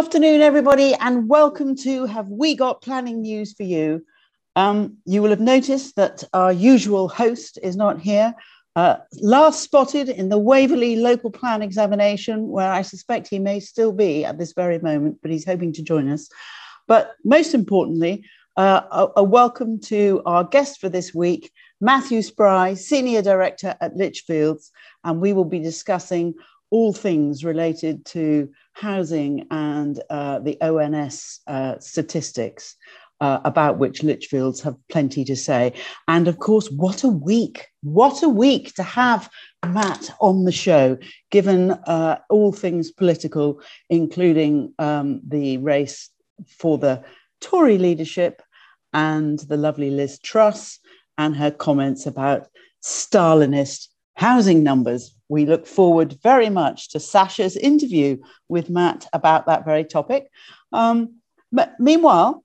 Afternoon, everybody, and welcome to Have We Got Planning News for You? Um, you will have noticed that our usual host is not here. Uh, last spotted in the Waverley local plan examination, where I suspect he may still be at this very moment, but he's hoping to join us. But most importantly, uh, a, a, welcome to our guest for this week, Matthew Spry, Senior Director at Lichfields, and we will be discussing all things related to housing and uh, the ONS uh, statistics. Uh, about which Lichfields have plenty to say. And of course, what a week! What a week to have Matt on the show, given uh, all things political, including um, the race for the Tory leadership and the lovely Liz Truss and her comments about Stalinist housing numbers. We look forward very much to Sasha's interview with Matt about that very topic. Um, but meanwhile,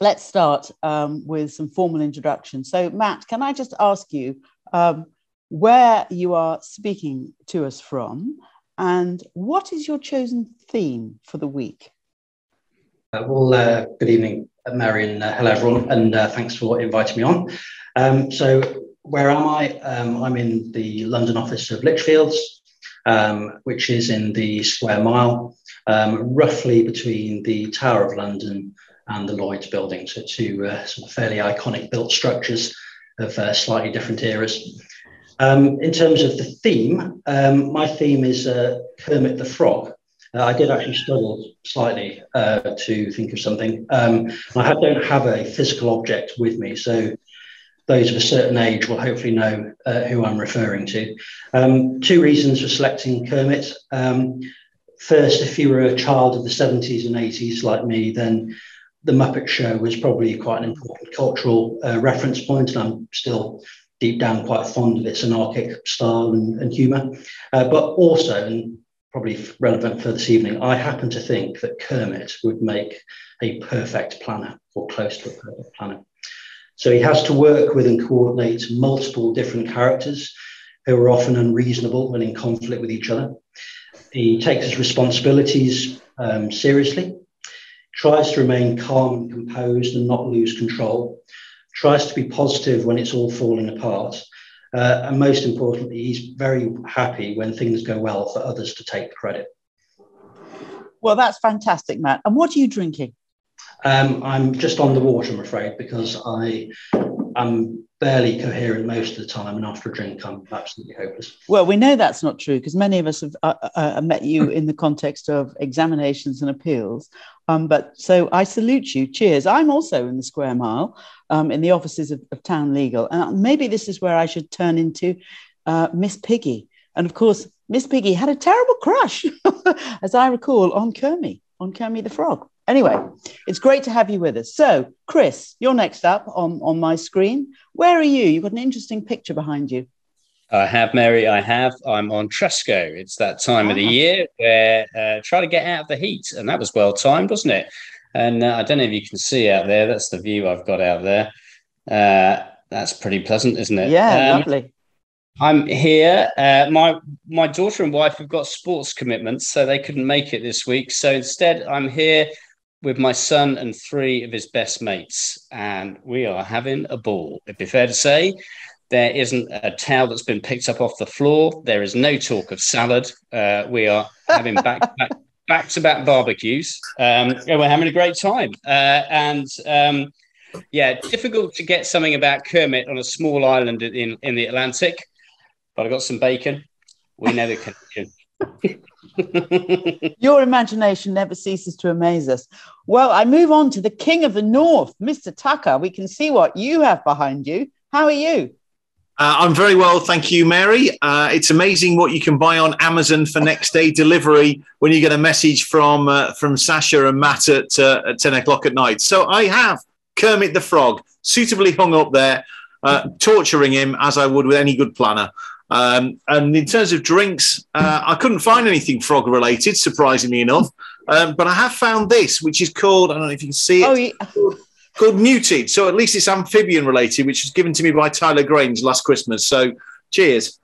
let's start um, with some formal introduction. So, Matt, can I just ask you um, where you are speaking to us from and what is your chosen theme for the week? Uh, well, uh, good evening, Marion. Uh, hello, everyone, and uh, thanks for inviting me on. Um, so, where am I? Um, I'm in the London office of Lichfields, um, which is in the Square Mile, um, roughly between the Tower of London and the Lloyd's building. So two uh, sort of fairly iconic built structures of uh, slightly different eras. Um, in terms of the theme, um, my theme is uh, Kermit the Frog. Uh, I did actually struggle slightly uh, to think of something. Um, I don't have a physical object with me, so those of a certain age will hopefully know uh, who I'm referring to. Um, two reasons for selecting Kermit. Um, first, if you were a child of the 70s and 80s like me, then the Muppet Show was probably quite an important cultural uh, reference point, and I'm still deep down quite fond of its anarchic style and, and humour. Uh, but also, and probably relevant for this evening, I happen to think that Kermit would make a perfect planner or close to a perfect planner. So he has to work with and coordinate multiple different characters who are often unreasonable and in conflict with each other. He takes his responsibilities um, seriously, tries to remain calm and composed and not lose control, tries to be positive when it's all falling apart. Uh, and most importantly, he's very happy when things go well for others to take the credit. Well, that's fantastic, Matt. And what are you drinking? Um, I'm just on the water, I'm afraid, because I am barely coherent most of the time, and after a drink, I'm absolutely hopeless. Well, we know that's not true because many of us have uh, uh, met you in the context of examinations and appeals. Um, but so I salute you. Cheers. I'm also in the Square Mile, um, in the offices of, of, Town Legal, and maybe this is where I should turn into uh, Miss Piggy. And of course, Miss Piggy had a terrible crush, as I recall, on Kermit, on Kermit the Frog. Anyway, it's great to have you with us. So, Chris, you're next up on, on my screen. Where are you? You've got an interesting picture behind you. I have, Mary. I have. I'm on Tresco. It's that time of the ah. year where uh, try to get out of the heat, and that was well timed, wasn't it? And uh, I don't know if you can see out there. That's the view I've got out there. Uh, that's pretty pleasant, isn't it? Yeah, um, lovely. I'm here. Uh, my my daughter and wife have got sports commitments, so they couldn't make it this week. So instead, I'm here with my son and three of his best mates, and we are having a ball. It'd be fair to say. There isn't a towel that's been picked up off the floor. There is no talk of salad. Uh, we are having back back back to back barbecues. Um, and we're having a great time. Uh, and um, yeah, difficult to get something about Kermit on a small island in, in the Atlantic, but I got some bacon. We know the connection. Your imagination never ceases to amaze us. Well, I move on to the King of the North, Mr. Tucker. We can see what you have behind you. How are you? Uh, I'm very well, thank you, Mary. Uh, it's amazing what you can buy on Amazon for next day delivery when you get a message from uh, from Sasha and Matt at, uh, at 10 o'clock at night. So I have Kermit the Frog suitably hung up there, uh, torturing him as I would with any good planner. Um, and in terms of drinks, uh, I couldn't find anything frog related, surprisingly enough. Um, but I have found this, which is called, I don't know if you can see it, oh, yeah. called Muted. So at least it's amphibian related, which was given to me by Tyler Grange last Christmas. So cheers.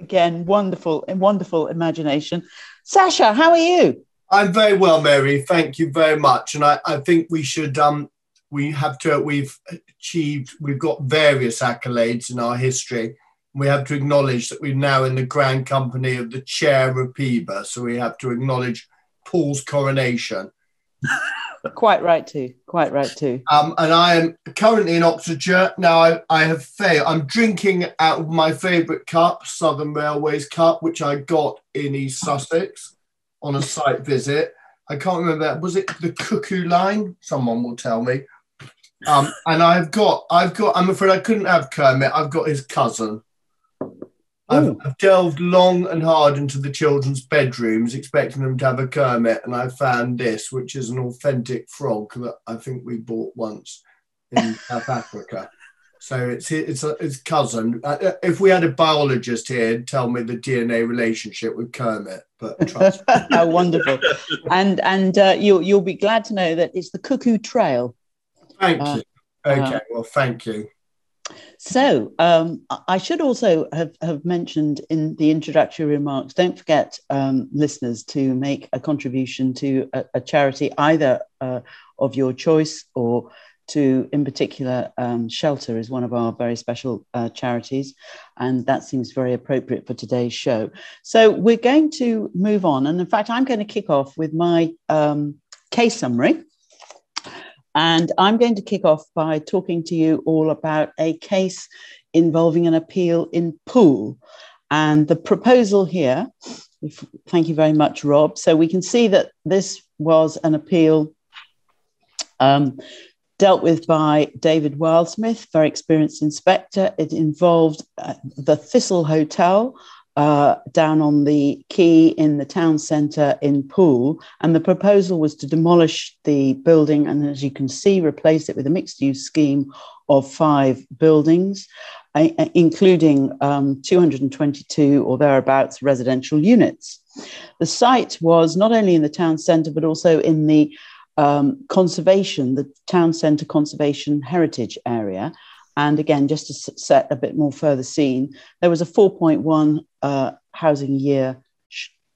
Again, wonderful, wonderful imagination. Sasha, how are you? I'm very well, Mary. Thank you very much. And I, I think we should um we have to we've achieved we've got various accolades in our history. We have to acknowledge that we're now in the grand company of the chair of PEBA. So we have to acknowledge Paul's coronation. quite right too. Quite right too. Um, and I am currently in Oxfordshire. Now I, I have failed. I'm drinking out of my favourite cup, Southern Railways cup, which I got in East Sussex on a site visit. I can't remember. Was it the Cuckoo Line? Someone will tell me. Um, and I've got, I've got. I'm afraid I couldn't have Kermit. I've got his cousin. I've, I've, delved long and hard into the children's bedrooms, expecting them to have a Kermit, and I found this, which is an authentic frog that I think we bought once in South Africa. So it's it's a, it's cousin. Uh, uh, if we had a biologist here, tell me the DNA relationship with Kermit. But trust how wonderful! And and uh, you'll you'll be glad to know that it's the Cuckoo Trail. Thank uh, you. Okay, uh, well, thank you. So um, I should also have, have mentioned in the introductory remarks, don't forget, um, listeners, to make a contribution to a, a charity either uh, of your choice or to, in particular, um, Shelter is one of our very special uh, charities, and that seems very appropriate for today's show. So we're going to move on, and in fact, I'm going to kick off with my um, case summary. And I'm going to kick off by talking to you all about a case involving an appeal in Poole. And the proposal here, if, thank you very much, Rob. So we can see that this was an appeal um, dealt with by David Wildsmith, very experienced inspector. It involved uh, the Thistle Hotel, uh, down on the quay in the town centre in Poole. And the proposal was to demolish the building and, as you can see, replace it with a mixed use scheme of five buildings, uh, including um, 222 or thereabouts residential units. The site was not only in the town centre, but also in the um, conservation, the town centre conservation heritage area. And again, just to set a bit more further scene, there was a 4.1 uh, housing year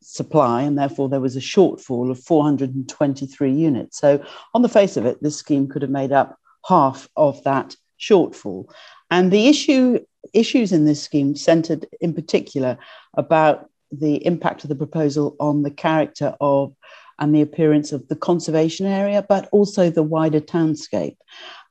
supply, and therefore there was a shortfall of 423 units. So, on the face of it, this scheme could have made up half of that shortfall. And the issue issues in this scheme centered in particular about the impact of the proposal on the character of and the appearance of the conservation area, but also the wider townscape.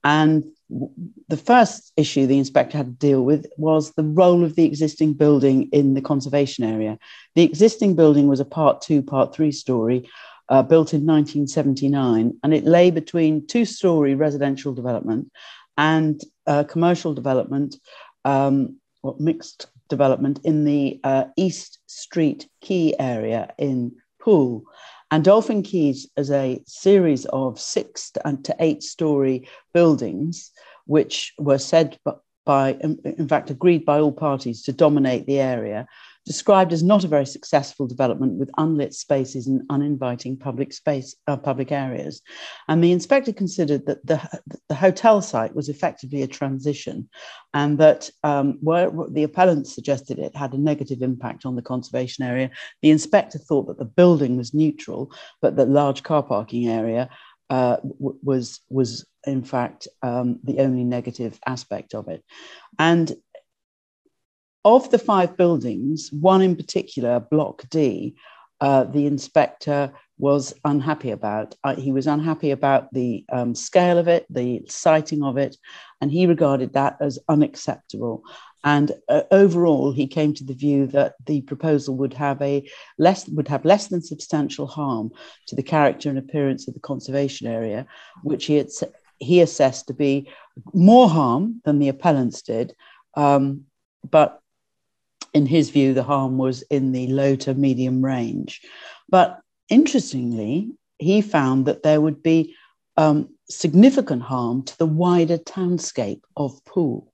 And the first issue the inspector had to deal with was the role of the existing building in the conservation area. The existing building was a part two, part three story. Uh, built in 1979, and it lay between two story residential development and uh, commercial development, um, or mixed development in the uh, East Street Quay area in Poole. And Dolphin Quays is a series of six to eight story buildings, which were said by, in fact, agreed by all parties to dominate the area, described as not a very successful development with unlit spaces and uninviting public space, uh, public areas. And the inspector considered that the, the hotel site was effectively a transition and that um, where the appellant suggested it had a negative impact on the conservation area, the inspector thought that the building was neutral, but the large car parking area uh, was was in fact um, the only negative aspect of it. And of the five buildings, one in particular, Block D, uh, the inspector was unhappy about. Uh, he was unhappy about the um, scale of it, the siting of it, and he regarded that as unacceptable. And uh, overall, he came to the view that the proposal would have a less would have less than substantial harm to the character and appearance of the conservation area, which he had, he assessed to be more harm than the appellants did. Um, but in his view, the harm was in the low to medium range. But interestingly, he found that there would be um, significant harm to the wider townscape of Poole.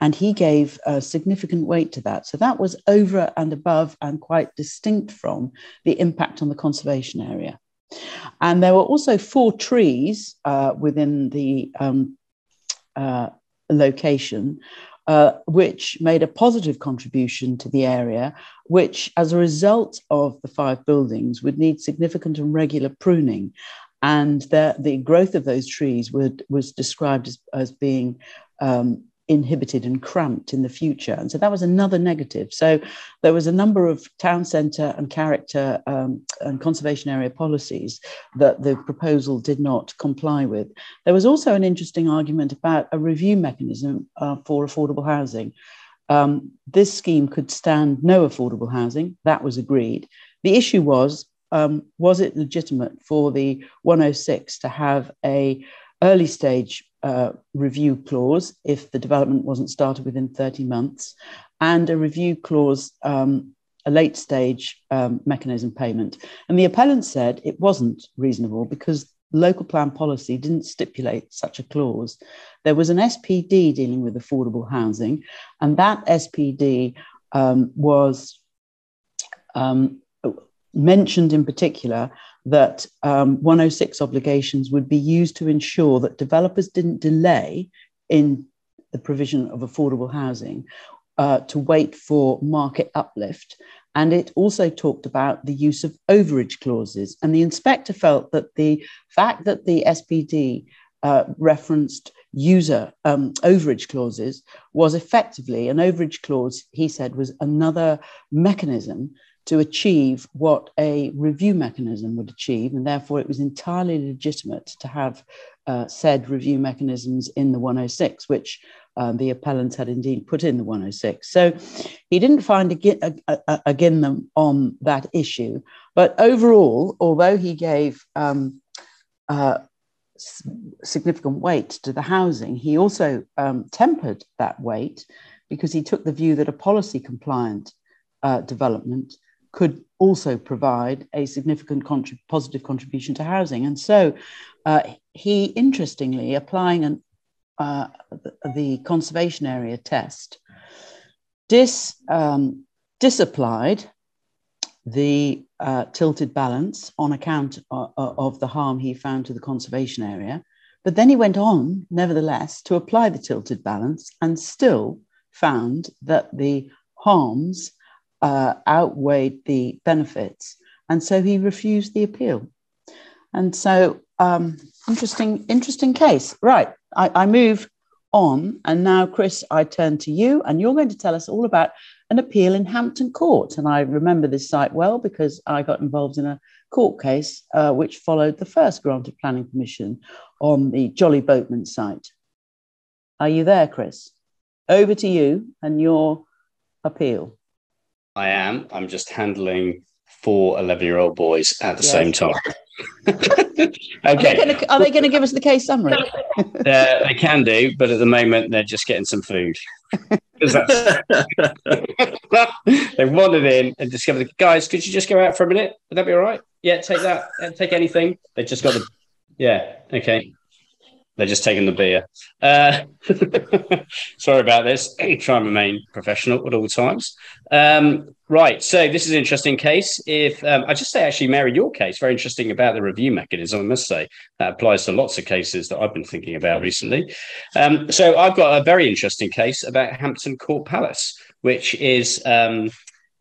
And he gave a significant weight to that. So that was over and above and quite distinct from the impact on the conservation area. And there were also four trees uh, within the um, uh, location uh, which made a positive contribution to the area, which, as a result of the five buildings, would need significant and regular pruning. And the, the growth of those trees would, was described as, as being um, inhibited and cramped in the future. And so that was another negative. So there was a number of town centre and character um, and conservation area policies that the proposal did not comply with. There was also an interesting argument about a review mechanism uh, for affordable housing. Um, this scheme could stand no affordable housing. That was agreed. The issue was um, was it legitimate for the 106 to have a early stage uh, review clause if the development wasn't started within 30 months, and a review clause, um, a late stage um, mechanism payment. And the appellant said it wasn't reasonable because local plan policy didn't stipulate such a clause. There was an SPD dealing with affordable housing, and that SPD um, was um, mentioned in particular that um, 106 obligations would be used to ensure that developers didn't delay in the provision of affordable housing uh, to wait for market uplift. And it also talked about the use of overage clauses. And the inspector felt that the fact that the SPD uh, referenced user um, overage clauses was effectively an overage clause, he said, was another mechanism to achieve what a review mechanism would achieve, and therefore it was entirely legitimate to have uh, said review mechanisms in the 106, which um, the appellant had indeed put in the 106. So he didn't find again them on that issue. But overall, although he gave um, uh, significant weight to the housing, he also um, tempered that weight because he took the view that a policy compliant uh, development could also provide a significant contrib- positive contribution to housing. And so uh, he, interestingly, applying an, uh, the, conservation area test, dis, um, disapplied the uh, tilted balance on account uh, uh, of the harm he found to the conservation area. But then he went on, nevertheless, to apply the tilted balance and still found that the harms uh, outweighed the benefits. And so he refused the appeal. And so, um, interesting, interesting case. Right. I, I move on. And now, Chris, I turn to you, and you're going to tell us all about an appeal in Hampton Court. And I remember this site well because I got involved in a court case uh, which followed the first grant of planning permission on the Jolly Boatman site. Are you there, Chris? Over to you and your appeal. I am. I'm just handling four 11 year old boys at the yes. same time. okay. Are they going to give us the case summary? uh, they can do, but at the moment they're just getting some food. they've wandered in and discovered, the guys, could you just go out for a minute? Would that be all right? Yeah, take that. and Take anything. They just got the. Yeah. Okay. They're just taking the beer. Uh, sorry about this. Try and remain professional at all times. Um, right. So this is an interesting case. If um, I just say, actually, Mary, your case very interesting about the review mechanism. I must say that applies to lots of cases that I've been thinking about recently. Um, so I've got a very interesting case about Hampton Court Palace, which is. Um,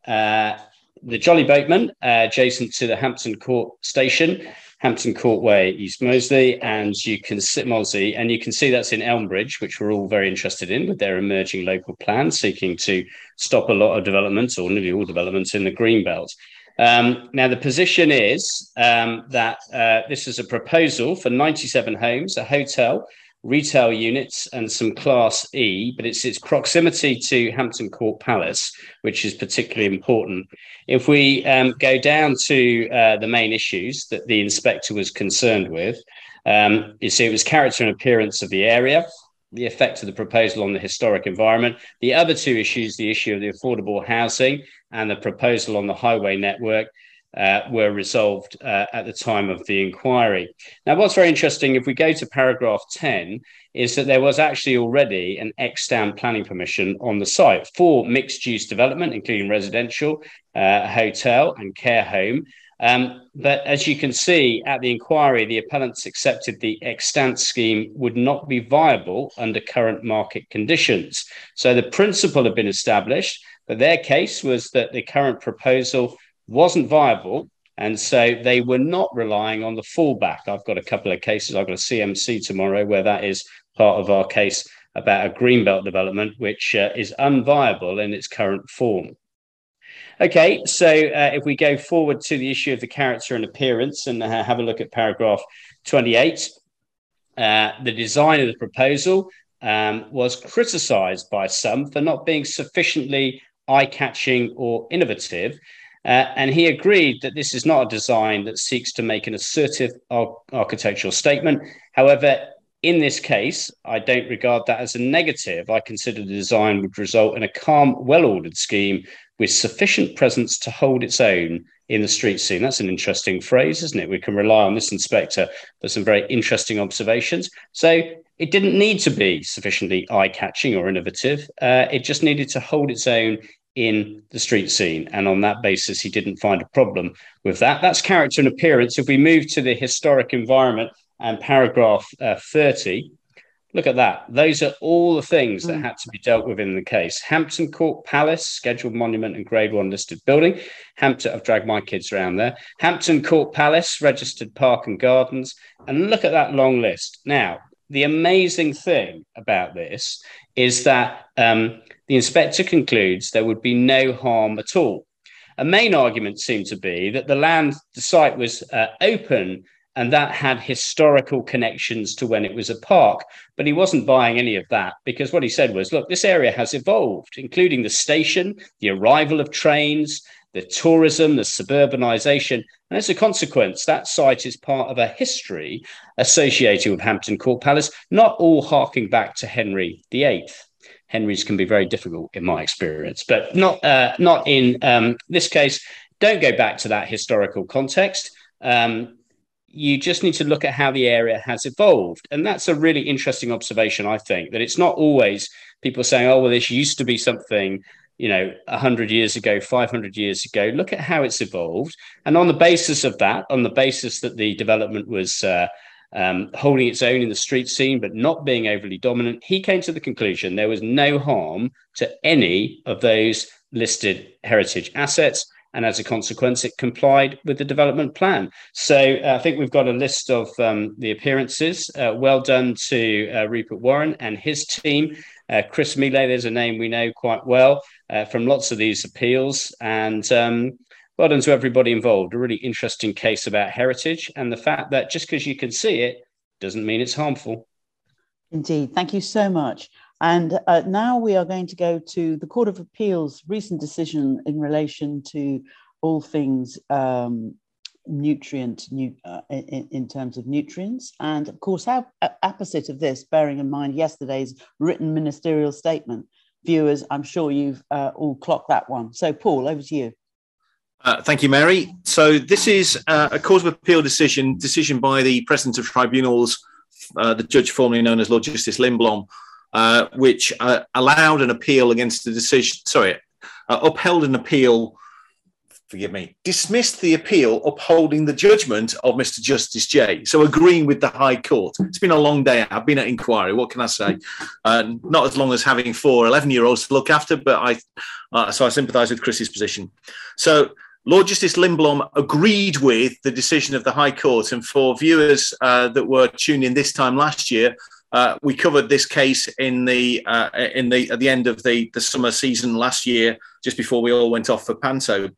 uh, the Jolly Boatman, uh, adjacent to the Hampton Court station, Hampton Court Way, East Molesey, and you can sit Molesey, and you can see that's in Elmbridge, which we're all very interested in with their emerging local plan, seeking to stop a lot of developments or nearly all developments in the green belt. Um, now, the position is um, that uh, this is a proposal for 97 homes, a hotel, retail units and some Class E, but it's its proximity to Hampton Court Palace, which is particularly important. If we um, go down to uh, the main issues that the inspector was concerned with, um, you see it was character and appearance of the area, the effect of the proposal on the historic environment. The other two issues, the issue of the affordable housing and the proposal on the highway network, uh, were resolved uh, at the time of the inquiry. Now, what's very interesting, if we go to paragraph 10, is that there was actually already an extant planning permission on the site for mixed use development, including residential, uh, hotel, and care home. Um, but as you can see at the inquiry, the appellants accepted the extant scheme would not be viable under current market conditions. So the principle had been established, but their case was that the current proposal wasn't viable. And so they were not relying on the fallback. I've got a couple of cases. I've got a CMC tomorrow where that is part of our case about a greenbelt development, which uh, is unviable in its current form. Okay, so uh, if we go forward to the issue of the character and appearance and uh, have a look at paragraph 28, uh, the design of the proposal um, was criticised by some for not being sufficiently eye catching or innovative. Uh, and he agreed that this is not a design that seeks to make an assertive ar- architectural statement. However, in this case, I don't regard that as a negative. I consider the design would result in a calm, well ordered scheme with sufficient presence to hold its own in the street scene. That's an interesting phrase, isn't it? We can rely on this inspector for some very interesting observations. So it didn't need to be sufficiently eye catching or innovative. Uh, it just needed to hold its own in the street scene. And on that basis, he didn't find a problem with that. That's character and appearance. If we move to the historic environment and paragraph uh, 30, Look at that. Those are all the things that mm. had to be dealt with in the case. Hampton Court Palace, scheduled monument and grade one listed building. Hampton, I've dragged my kids around there. Hampton Court Palace, registered park and gardens. And look at that long list. Now, the amazing thing about this is that um, the inspector concludes there would be no harm at all. A main argument seemed to be that the land, the site was uh, open and that had historical connections to when it was a park. But he wasn't buying any of that because what he said was, look, this area has evolved, including the station, the arrival of trains, the tourism, the suburbanization. And as a consequence, that site is part of a history associated with Hampton Court Palace, not all harking back to Henry VIII. Henry's can be very difficult in my experience, but not uh, not in um, this case. Don't go back to that historical context. Um, you just need to look at how the area has evolved. And that's a really interesting observation, I think, that it's not always people saying, oh, well, this used to be something, you know, 100 years ago, 500 years ago. Look at how it's evolved. And on the basis of that, on the basis that the development was uh, um, holding its own in the street scene, but not being overly dominant, he came to the conclusion there was no harm to any of those listed heritage assets and as a consequence, it complied with the development plan. So uh, I think we've got a list of um, the appearances. Uh, well done to uh, Rupert Warren and his team. Uh, Chris Miele, there's a name we know quite well uh, from lots of these appeals. And um, well done to everybody involved. A really interesting case about heritage and the fact that just because you can see it doesn't mean it's harmful. Indeed. Thank you so much. And uh, now we are going to go to the Court of Appeal's recent decision in relation to all things um, nutrient nu- uh, in, in, terms of nutrients. And of course, how opposite of this, bearing in mind yesterday's written ministerial statement, viewers, I'm sure you've uh, all clocked that one. So, Paul, over to you. Uh, thank you, Mary. So this is uh, a Court of Appeal decision, decision by the President of Tribunals, uh, the judge formerly known as Lord Justice Lindblom, uh, which uh, allowed an appeal against the decision, sorry, upheld an appeal, forgive me, dismissed the appeal upholding the judgment of Mr. Justice Jay. So agreeing with the High Court. It's been a long day. I've been at inquiry. What can I say? Not as long as having four 11 year olds to look after, but I, so I sympathise with Chris's position. So Lord Justice Lindblom agreed with the decision of the High Court. And for viewers uh, that were tuned in this time last year, uh, we covered this case in the uh, in the at the end of the the summer season last year, just before we all went off for Panto.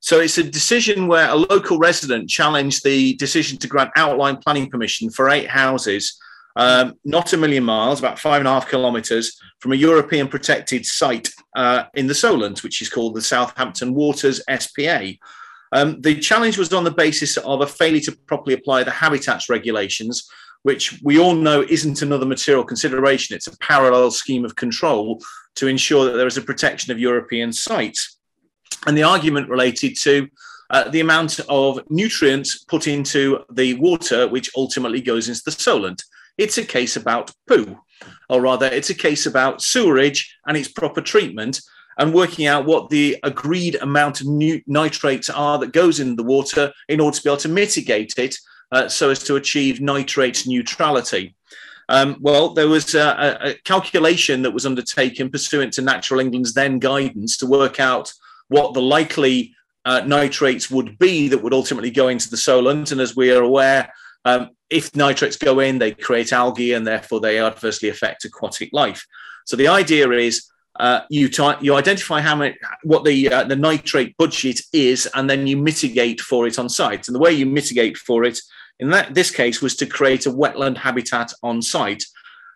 So it's a decision where a local resident challenged the decision to grant outline planning permission for eight houses, um, not a million miles, about five and a half kilometres from a European protected site uh, in the Solent, which is called the Southampton Waters SPA. Um, the challenge was on the basis of a failure to properly apply the habitats regulations, which we all know isn't another material consideration. It's a parallel scheme of control to ensure that there is a protection of European sites. And the argument related to uh, the amount of nutrients put into the water, which ultimately goes into the solent. It's a case about poo, or rather, it's a case about sewerage and its proper treatment. and working out what the agreed amount of nitrates are that goes in the water in order to be able to mitigate it uh, so as to achieve nitrate neutrality. Um, well, there was a, a, calculation that was undertaken pursuant to Natural England's then guidance to work out what the likely uh, nitrates would be that would ultimately go into the solent. And as we are aware, um, if nitrates go in, they create algae and therefore they adversely affect aquatic life. So the idea is uh, you t- you identify how many what the uh, the nitrate budget is, and then you mitigate for it on site. And the way you mitigate for it in that this case was to create a wetland habitat on site.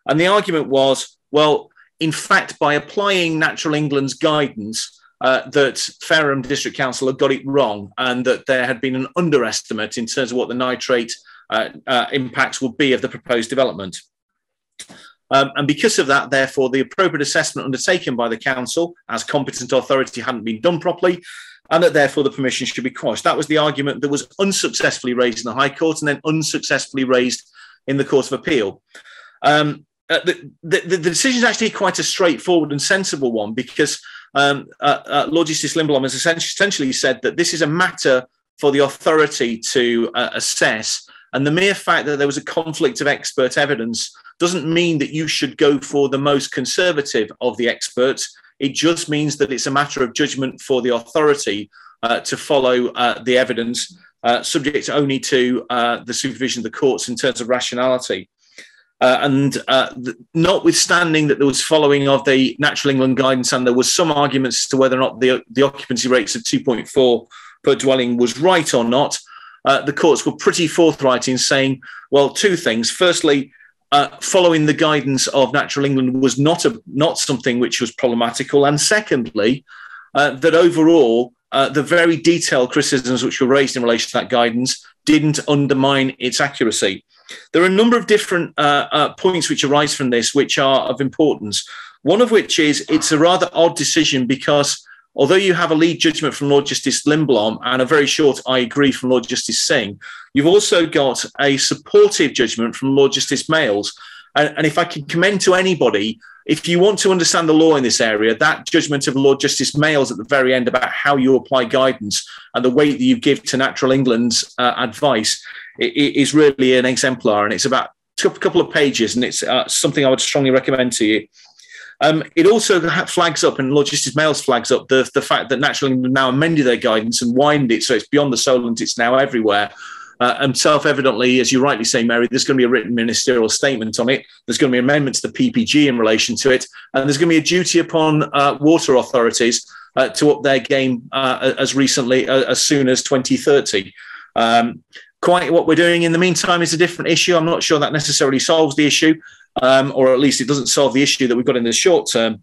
And the argument was, well, in fact, by applying Natural England's guidance, uh, that Fareham District Council had got it wrong and that there had been an underestimate in terms of what the nitrate impacts would be of the proposed development. Um, and because of that, therefore, the appropriate assessment undertaken by the council as competent authority hadn't been done properly, and that therefore the permission should be quashed. That was the argument that was unsuccessfully raised in the High Court and then unsuccessfully raised in the Court of Appeal. Um, uh, the, the, the, decision is actually quite a straightforward and sensible one because um, uh, uh, Lord Justice Lindblom has essentially said that this is a matter for the authority to uh, assess. And the mere fact that there was a conflict of expert evidence doesn't mean that you should go for the most conservative of the experts. It just means that it's a matter of judgment for the authority uh, to follow uh, the evidence, uh, subject only to uh, the supervision of the courts in terms of rationality. Uh, and uh, th- notwithstanding that there was following of the Natural England guidance, and there was some arguments as to whether or not the, the occupancy rates of 2.4 per dwelling was right or not, the courts were pretty forthright in saying, well, two things. Firstly, uh, following the guidance of Natural England was not a not something which was problematical, and secondly, uh, that overall uh, the very detailed criticisms which were raised in relation to that guidance didn't undermine its accuracy. There are a number of different uh, uh, points which arise from this, which are of importance. One of which is it's a rather odd decision because although you have a lead judgment from Lord Justice Lindblom and a very short I agree from Lord Justice Singh, you've also got a supportive judgment from Lord Justice Males. And, and, if I can commend to anybody, if you want to understand the law in this area, that judgment of Lord Justice Males at the very end about how you apply guidance and the weight that you give to Natural England's uh, advice is really an exemplar. And it's about a couple of pages, and it's uh, something I would strongly recommend to you. Um, it also flags up, and Lord Justice Males flags up the, the fact that Natural England now amended their guidance and widened it so it's beyond the Solent, it's now everywhere. Uh, and self evidently, as you rightly say, Mary, there's going to be a written ministerial statement on it. There's going to be amendments to the PPG in relation to it. And there's going to be a duty upon uh, water authorities uh, to up their game uh, as recently uh, as soon as 2030. Um, quite what we're doing in the meantime is a different issue. I'm not sure that necessarily solves the issue um, or at least it doesn't solve the issue that we've got in the short term.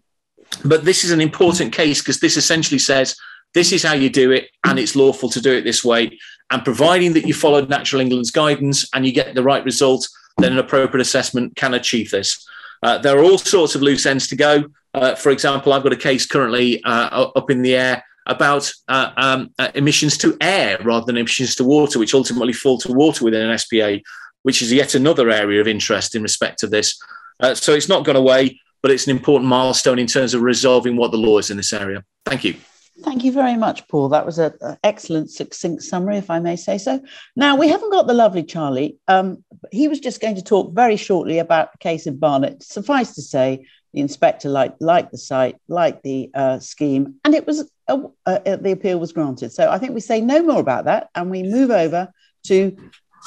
But this is an important case because this essentially says this is how you do it, and it's lawful to do it this way. And providing that you followed Natural England's guidance and you get the right result, then an appropriate assessment can achieve this. Uh, there are all sorts of loose ends to go. Uh, for example, I've got a case currently uh, up in the air about uh, um, uh, emissions to air rather than emissions to water, which ultimately fall to water within an SPA which is yet another area of interest in respect to this. Uh, so it's not gone away, but it's an important milestone in terms of resolving what the law is in this area. Thank you. Thank you very much, Paul. That was an excellent, succinct summary, if I may say so. Now, we haven't got the lovely Charlie. Um, he was just going to talk very shortly about the case of Barnet. Suffice to say, the inspector liked, liked the site, liked the uh, scheme, and it was uh, uh, the appeal was granted. So I think we say no more about that, and we move over to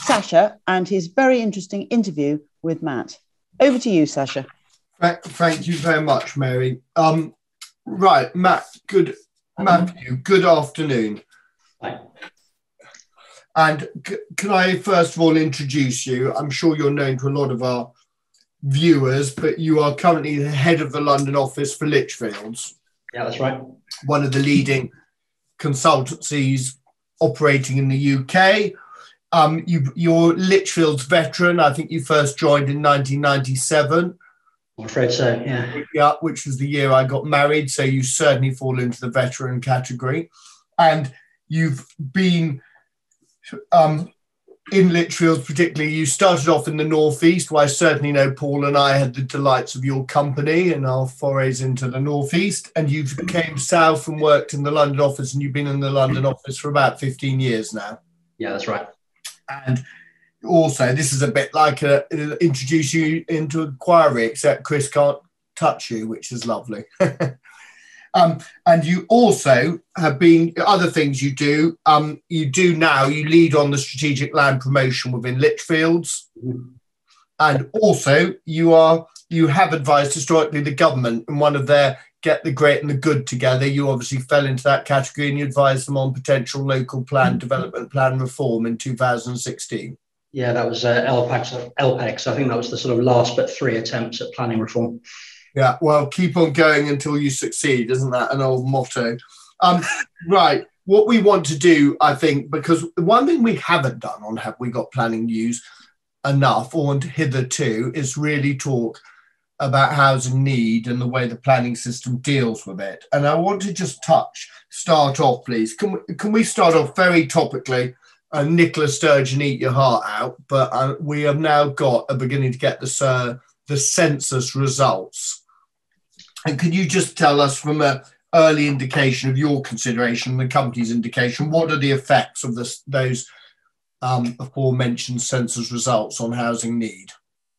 Sasha and his very interesting interview with Matt. Over to you, Sasha. Thank you very much, Mary. Um, right, Matt. Good, Matthew. Good afternoon. Hi. And c- can I first of all introduce you? I'm sure you're known to a lot of our viewers, but you are currently the head of the London office for Lichfields. Yeah, that's right. One of the leading consultancies operating in the UK. Um, you, you're Lichfield's veteran. I think you first joined in 1997. I'm afraid so, yeah. Yeah, which was the year I got married. So you certainly fall into the veteran category. And you've been um, in Lichfield, particularly, you started off in the northeast. Well, I certainly know Paul and I had the delights of your company and our forays into the northeast. And you came south and worked in the London office, and you've been in the London office for about 15 years now. Yeah, that's right. And also, this is a bit like a, introduce you into inquiry, except Chris can't touch you, which is lovely. Um, and you also have been other things you do. Um, you do now. You lead on the strategic land promotion within Lichfields, and also you are you have advised historically the government in one of their get the great and the good together. You obviously fell into that category, and you advised them on potential local plan development plan reform in 2016. Yeah, that was uh, LPEG. LPEG. I think that was the sort of last but three attempts at planning reform. Yeah, well, keep on going until you succeed, isn't that an old motto? Um, right. What we want to do, I think, because the one thing we haven't done on Have We Got Planning News enough or hitherto is really talk about housing need and the way the planning system deals with it. And I want to just touch, start off, please. Can we, can we start off very topically? Uh, Nicola Sturgeon, eat your heart out. But uh, we have now got a beginning to get the, uh, the census results. And can you just tell us from an early indication of your consideration, the company's indication, what are the effects of this, those um, aforementioned census results on housing need?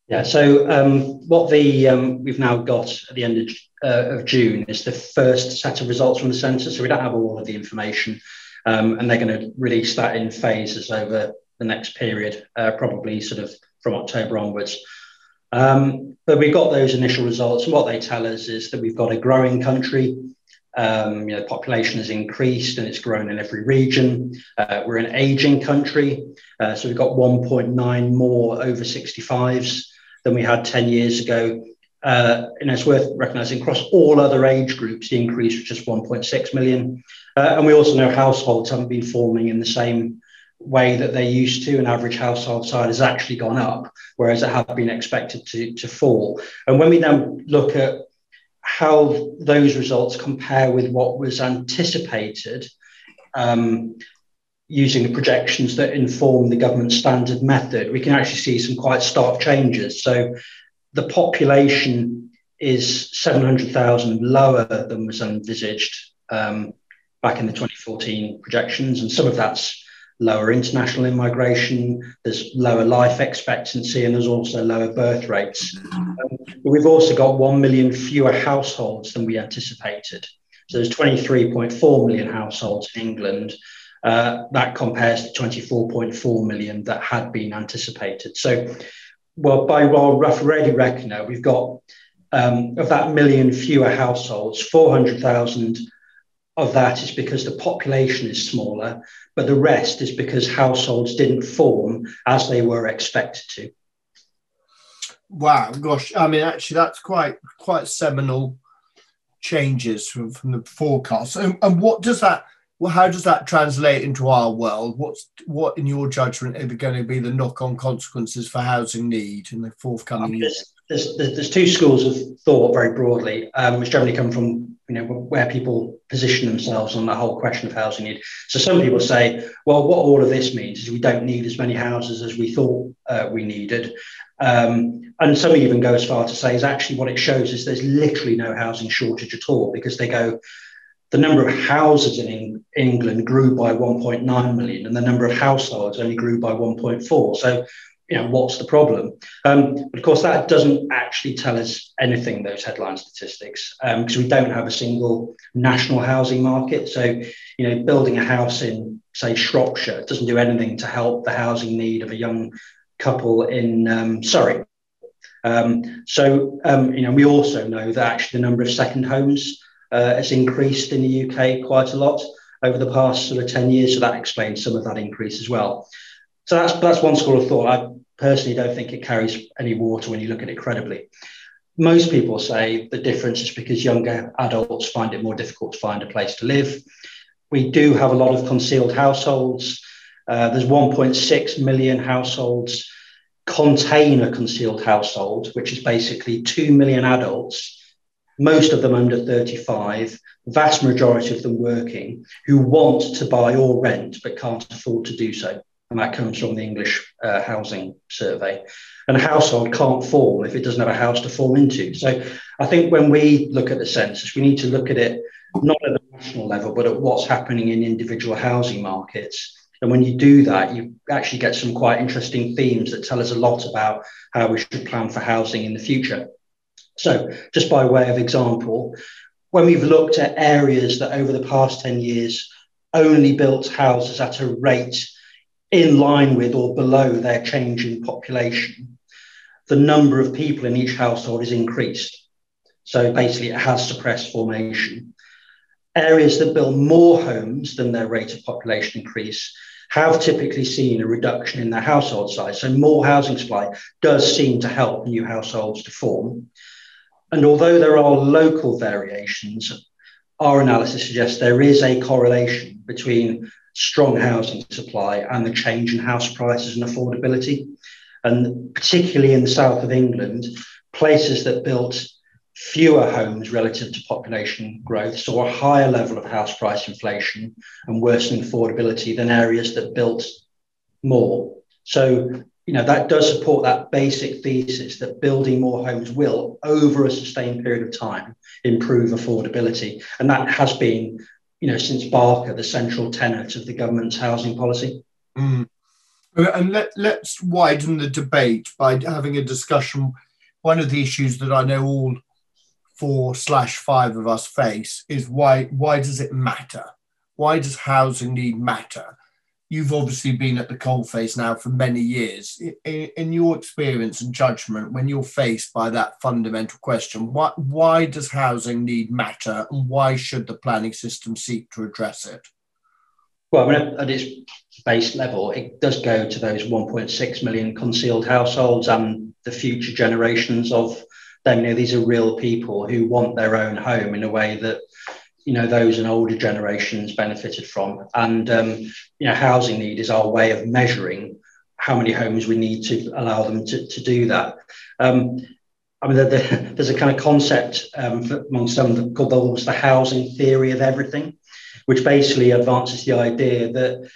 Yeah, so um, what the um, we've now got at the end of, uh, of, June is the first set of results from the census. So we don't have all of the information, um, and they're going to release that in phases over the next period, uh, probably sort of from October onwards. Um, but we've got those initial results, and what they tell us is that we've got a growing country. Um, you know, population has increased and it's grown in every region. Uh, we're an aging country, uh, so we've got 1.9 more over 65s than we had 10 years ago. Uh, and it's worth recognizing across all other age groups, the increase was just 1.6 million. Uh, and we also know households haven't been forming in the same way that they used to, an average household size has actually gone up, whereas it had been expected to, to fall. And when we then look at how those results compare with what was anticipated, um, using the projections that inform the government standard method, we can actually see some quite stark changes. So the population is 700,000 lower than was envisaged um, back in the 2014 projections, and some of that's lower international immigration, there's lower life expectancy, and there's also lower birth rates. Um, we've also got 1 million fewer households than we anticipated. So there's 23.4 million households in England. Uh, that compares to 24.4 million that had been anticipated. So, well, by well, rough ready reckoner, we've got um, of that million fewer households, 400,000 of that is because the population is smaller, but the rest is because households didn't form as they were expected to. Wow, gosh, I mean, actually, that's quite quite seminal changes from, from the forecast. And, and what does that? Well, how does that translate into our world? What's what, in your judgment, are going to be the knock-on consequences for housing need in the forthcoming years? there's, there's, two schools of thought very broadly, um, which generally come from you know where people position themselves on the whole question of housing need. So some people say, well, what all of this means is we don't need as many houses as we thought uh, we needed, um, and some even go as far to say is actually what it shows is there's literally no housing shortage at all because they go. The number of houses in England grew by 1.9 million, and the number of households only grew by 1.4. So you know, what's the problem? Um, but of course, that doesn't actually tell us anything, those headline statistics, because um, we don't have a single national housing market. So, you know, building a house in, say, Shropshire doesn't do anything to help the housing need of a young couple in um, Surrey. Um, so, um, you know, we also know that actually the number of second homes uh, has increased in the UK quite a lot over the past sort of 10 years. So that explains some of that increase as well. So that's that's one school of thought. I personally don't think it carries any water when you look at it credibly. Most people say the difference is because younger adults find it more difficult to find a place to live. We do have a lot of concealed households. Uh, there's 1.6 million households contain a concealed household, which is basically 2 million adults, most of them under 35, vast majority of them working, who want to buy or rent but can't afford to do so. and that comes from the English uh, Housing Survey. And a household can't form if it doesn't have a house to form into. So I think when we look at the census, we need to look at it not at the national level, but at what's happening in individual housing markets. And when you do that, you actually get some quite interesting themes that tell us a lot about how we should plan for housing in the future. So, just by way of example, when we've looked at areas that over the past 10 years only built houses at a rate in line with or below their change in population, the number of people in each household is increased. So basically, it has suppressed formation. Areas that build more homes than their rate of population increase have typically seen a reduction in their household size. So, more housing supply does seem to help new households to form. And although there are local variations, our analysis suggests there is a correlation between strong housing supply and the change in house prices and affordability. And particularly in the south of England, places that built fewer homes relative to population growth saw a higher level of house price inflation and worsening affordability than areas that built more. So you know, that does support that basic thesis that building more homes will, over a sustained period of time, improve affordability. And that has been, you know, since Barker, the central tenet of the government's housing policy. Mm. And let, let's widen the debate by having a discussion. One of the issues that I know all four slash five of us face is why why does it matter? Why does housing need matter? You've obviously been at the coalface now for many years. In, in, your experience and judgment, when you're faced by that fundamental question, why, why does housing need matter and why should the planning system seek to address it? Well, I mean, at its base level, it does go to those 1.6 million concealed households and the future generations of them. You know, these are real people who want their own home in a way that you know those and older generations benefited from. And um, you know, housing need is our way of measuring how many homes we need to allow them to, to do that. Um, I mean, the, the, there's a kind of concept um, among some called the, the housing theory of everything, which basically advances the idea that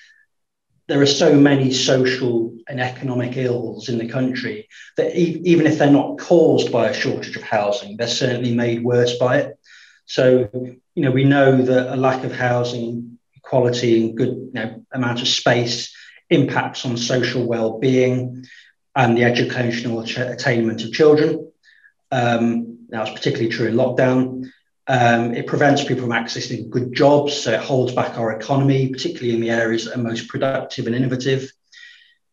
there are so many social and economic ills in the country that e- even if they're not caused by a shortage of housing, they're certainly made worse by it. So, you know, we know that a lack of housing, quality, and good you know, amount of space impacts on social well-being and the educational attainment of children. Um, that was particularly true in lockdown. Um, it prevents people from accessing good jobs, so it holds back our economy, particularly in the areas that are most productive and innovative.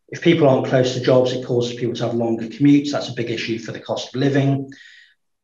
If people aren't close to jobs, it causes people to have longer commutes. That's a big issue for the cost of living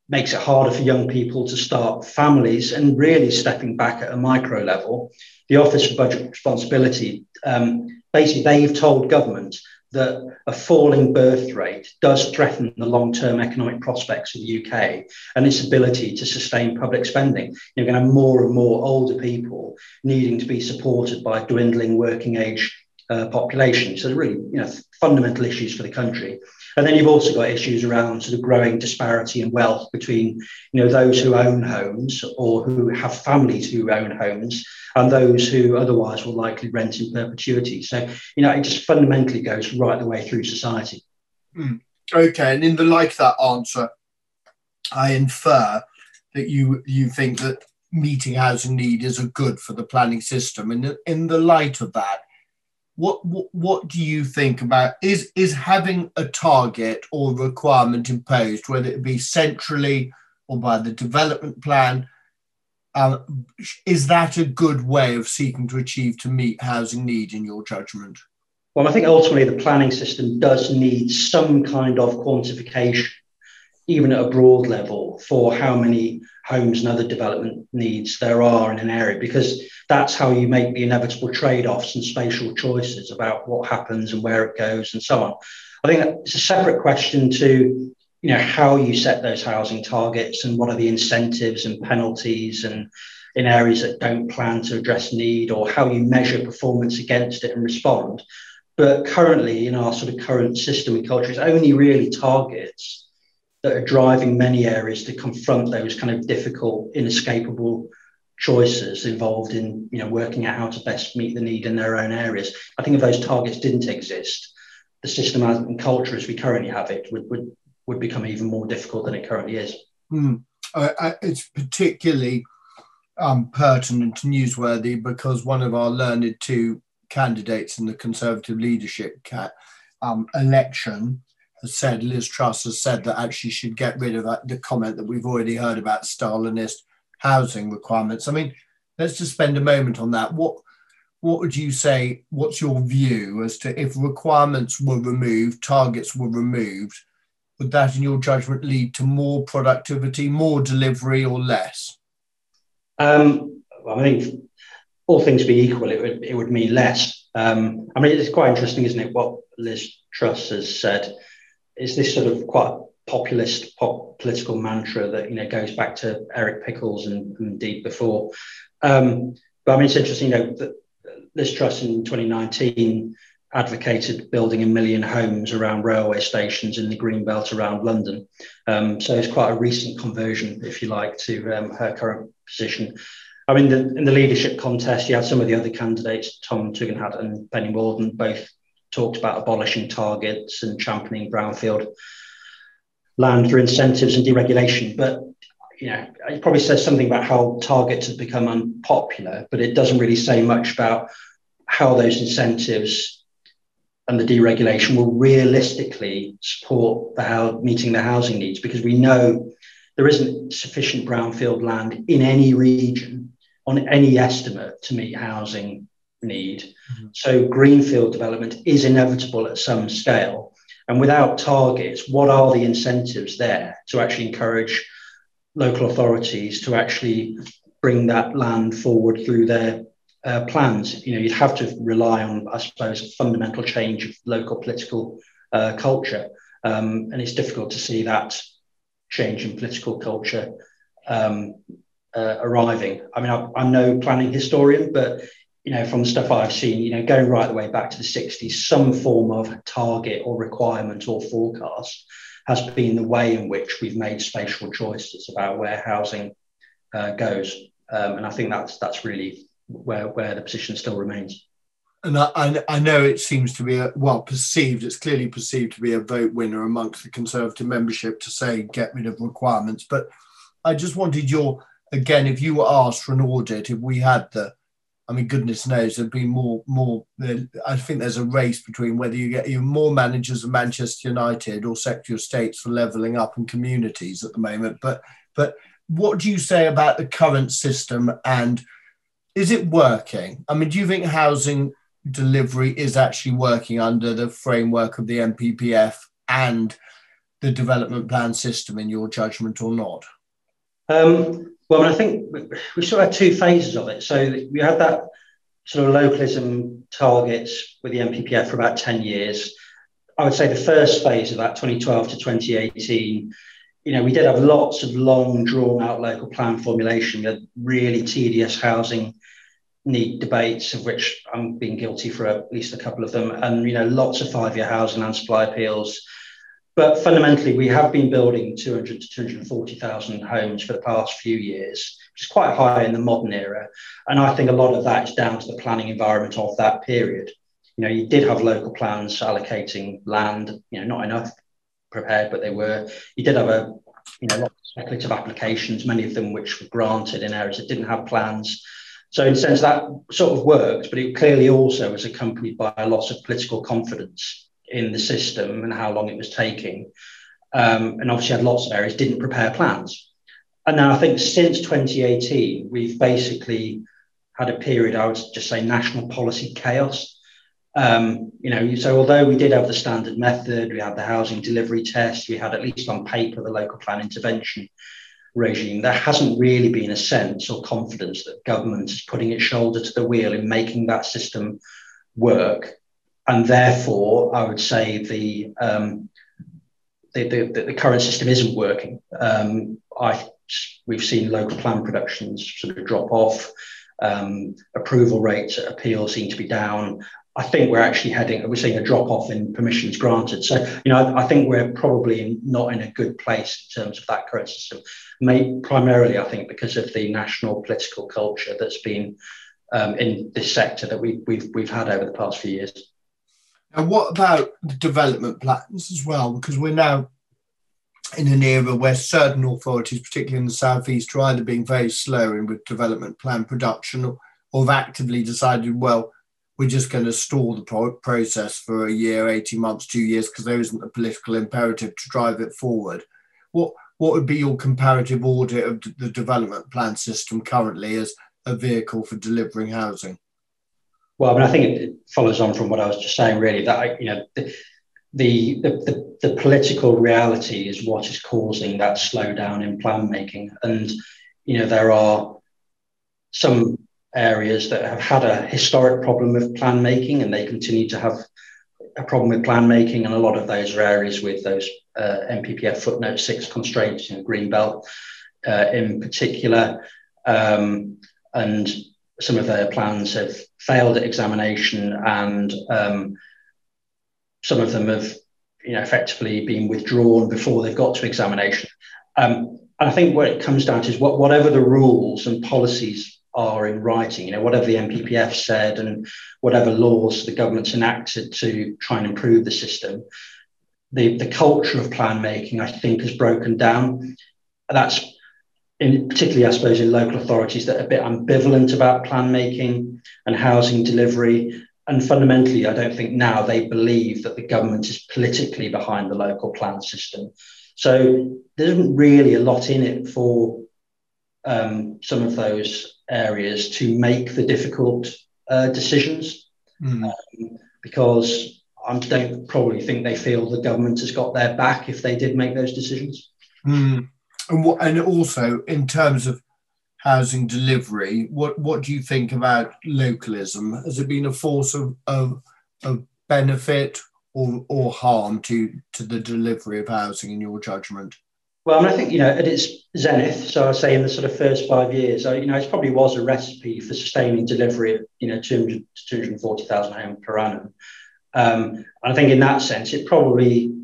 makes it harder for young people to start families and really stepping back at a micro level. The Office for Budget Responsibility, um, basically, they've told government that a falling birth rate does threaten the long-term economic prospects of the UK and its ability to sustain public spending. You're going to have more and more older people needing to be supported by dwindling working age uh, population. So, really, you know, fundamental issues for the country. And then you've also got issues around sort of growing disparity in wealth between, you know, those who own homes or who have families who own homes and those who otherwise will likely rent in perpetuity. So, you know, it just fundamentally goes right the way through society. Mm. Okay, and in the like that answer, I infer that you you think that meeting housing need is a good for the planning system. And in the light of that, what, what do you think about is is having a target or requirement imposed, whether it be centrally or by the development plan? Um, is that a good way of seeking to achieve to meet housing need in your judgment? Well, I think ultimately the planning system does need some kind of quantification, even at a broad level, for how many homes and other development needs there are in an area, because that's how you make the inevitable trade-offs and spatial choices about what happens and where it goes and so on. I think it's a separate question to you know how you set those housing targets and what are the incentives and penalties and in areas that don't plan to address need or how you measure performance against it and respond. But currently, in our sort of current system and culture, it's only really targets that are driving many areas to confront those kind of difficult, inescapable choices involved in you know working out how to best meet the need in their own areas. I think if those targets didn't exist, the system and culture as we currently have it would would, would become even more difficult than it currently is. Mm. Uh, it's particularly um, pertinent and newsworthy because one of our learned two candidates in the Conservative leadership um, election has said, Liz Truss has said that actually should get rid of that, the comment that we've already heard about Stalinist housing requirements. I mean, let's just spend a moment on that. What what would you say? What's your view as to if requirements were removed, targets were removed, would that, in your judgment, lead to more productivity, more delivery, or less? Um, well, I think all things be equal, it would it would mean less. Um, I mean, it's quite interesting, isn't it? What Liz Truss has said is this sort of quite populist pop political mantra that you know goes back to Eric Pickles and, and indeed before. Um, but I mean, it's interesting, you know, that Liz Truss in 2019 advocated building a million homes around railway stations in the green belt around London. Um, so it's quite a recent conversion, if you like, to um, her current position. I mean, the, in the leadership contest, you had some of the other candidates, Tom Tugendhat and Penny Mordaunt, both talked about abolishing targets and championing brownfield land through incentives and deregulation. But you know, it probably says something about how targets have become unpopular, but it doesn't really say much about how those incentives and the deregulation will realistically support the meeting the housing needs because we know there isn't sufficient brownfield land in any region on any estimate to meet housing need. Mm-hmm. So greenfield development is inevitable at some scale. And without targets, what are the incentives there to actually encourage local authorities to actually bring that land forward through their uh, plans? You know, you'd have to rely on, I suppose, a fundamental change of local political uh, culture. Um, and it's difficult to see that change in political culture um, uh, arriving. I mean, I, I'm no planning historian, but you know, from the stuff I've seen, you know, going right the way back to the 60s, some form of target or requirement or forecast has been the way in which we've made spatial choices about where housing uh, goes. Um, and I think that's that's really where, where the position still remains. And I, I know it seems to be a well perceived. It's clearly perceived to be a vote winner amongst the Conservative membership to say get rid of requirements. But I just wanted your again, if you were asked for an audit, if we had the I mean, goodness knows there'd be more, more. I think there's a race between whether you get even more managers of Manchester United or Secretary of States for levelling up in communities at the moment. But, but what do you say about the current system and is it working? I mean, do you think housing delivery is actually working under the framework of the NPPF and the development plan system, in your judgment, or not? Um, well, I think we sort of had two phases of it. So we had that sort of localism targets with the NPPF for about 10 years. I would say the first phase of that, 2012 to 2018, you know, we did have lots of long, drawn out local plan formulation. We had really tedious housing need debates, of which I'm being guilty for at least a couple of them, and, you know, lots of five year housing and supply appeals but fundamentally, we have been building 200 to 240,000 homes for the past few years, which is quite high in the modern era. And I think a lot of that is down to the planning environment of that period. You know, you did have local plans allocating land, you know, not enough prepared, but they were. You did have a, you know, lot of speculative applications, many of them which were granted in areas that didn't have plans. So in a sense that sort of worked, but it clearly also was accompanied by a loss of political confidence in the system and how long it was taking. Um, and obviously had lots of areas didn't prepare plans. And now I think since 2018, we've basically had a period, I would just say, national policy chaos. Um, you know, so although we did have the standard method, we had the housing delivery test, we had at least on paper the local plan intervention regime, there hasn't really been a sense or confidence that government is putting its shoulder to the wheel in making that system work and therefore, I would say the um, the, the, the, current system isn't working. Um, I, we've seen local plan productions sort of drop off. Um, approval rates at appeal seem to be down. I think we're actually heading, we're seeing a drop off in permissions granted. So, you know, I, I, think we're probably not in a good place in terms of that current system. May, primarily, I think, because of the national political culture that's been um, in this sector that we, we've, we've had over the past few years. And what about the development plans as well? Because we're now in an era where certain authorities, particularly in the southeast, are either being very slow in with development plan production or, or have actively decided, well, we're just going to stall the pro- process for a year, 18 months, two years, because there isn't a political imperative to drive it forward. What what would be your comparative audit of the development plan system currently as a vehicle for delivering housing? Well, I mean, I think it follows on from what I was just saying, really, that, you know, the, the, the, the political reality is what is causing that slowdown in plan making. And, you know, there are some areas that have had a historic problem with plan making and they continue to have a problem with plan making. And a lot of those are areas with those uh, NPPF footnote six constraints in Greenbelt uh, in particular. Um, and some of their plans have failed at examination and um, some of them have you know, effectively been withdrawn before they've got to examination. Um, and I think what it comes down to is what, whatever the rules and policies are in writing, you know, whatever the NPPF said and whatever laws the government's enacted to try and improve the system, the, the culture of plan making, I think, has broken down. That's in particularly, I suppose, in local authorities that are a bit ambivalent about plan making and housing delivery. And fundamentally, I don't think now they believe that the government is politically behind the local plan system. So there isn't really a lot in it for um, some of those areas to make the difficult uh, decisions mm. um, because I don't probably think they feel the government has got their back if they did make those decisions. Mm. And what, and also in terms of housing delivery, what what do you think about localism? Has it been a force of of, of benefit or, or harm to to the delivery of housing in your judgment? Well, I, mean, I think you know at its zenith, so I say in the sort of first five years, you know, it probably was a recipe for sustaining delivery of you know 200 to 240,000 homes per annum. Um, I think in that sense, it probably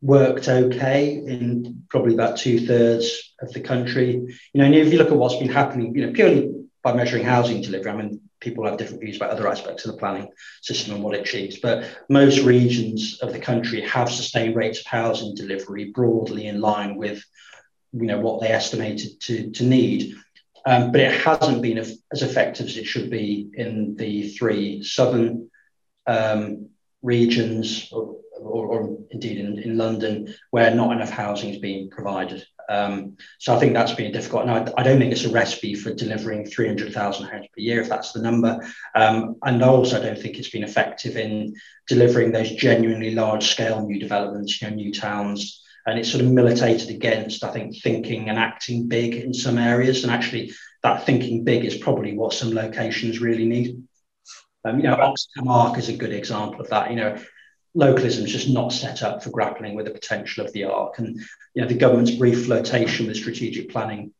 worked okay in probably about two thirds of the country. You know, and if you look at what's been happening, you know, purely by measuring housing delivery, I mean, people have different views about other aspects of the planning system and what it achieves, but most regions of the country have sustained rates of housing delivery broadly in line with, you know, what they estimated to, to need. Um, but it hasn't been as effective as it should be in the three southern um, regions, or, or, indeed in, in, London, where not enough housing is being provided. Um, so I think that's been difficult. And I, I, don't think it's a recipe for delivering 300,000 homes per year, if that's the number. Um, and I also don't think it's been effective in delivering those genuinely large scale new developments, you know, new towns. And it's sort of militated against, I think, thinking and acting big in some areas. And actually, that thinking big is probably what some locations really need. Um, you know, OxCam Arc is a good example of that. You know, localism is just not set up for grappling with the potential of the arc. And you know, the government's brief flirtation with strategic planning,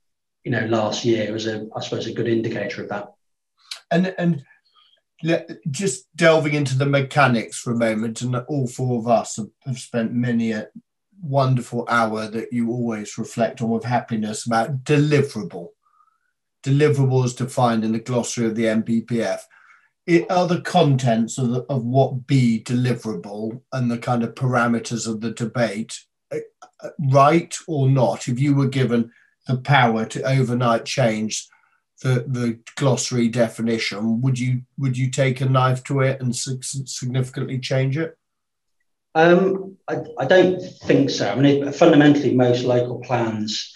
you know, last year was a, I suppose, a good indicator of that. And and just delving into the mechanics for a moment, and all four of us have, spent many a wonderful hour that you always reflect on with happiness about deliverable. Deliverable is defined in the glossary of the NPPF it, are the contents of, the, of what be deliverable and the kind of parameters of the debate uh, uh, right or not? If you were given the power to overnight change the, the glossary definition, would you would you take a knife to it and significantly change it? Um, I, I, don't think so. I mean, fundamentally, most local plans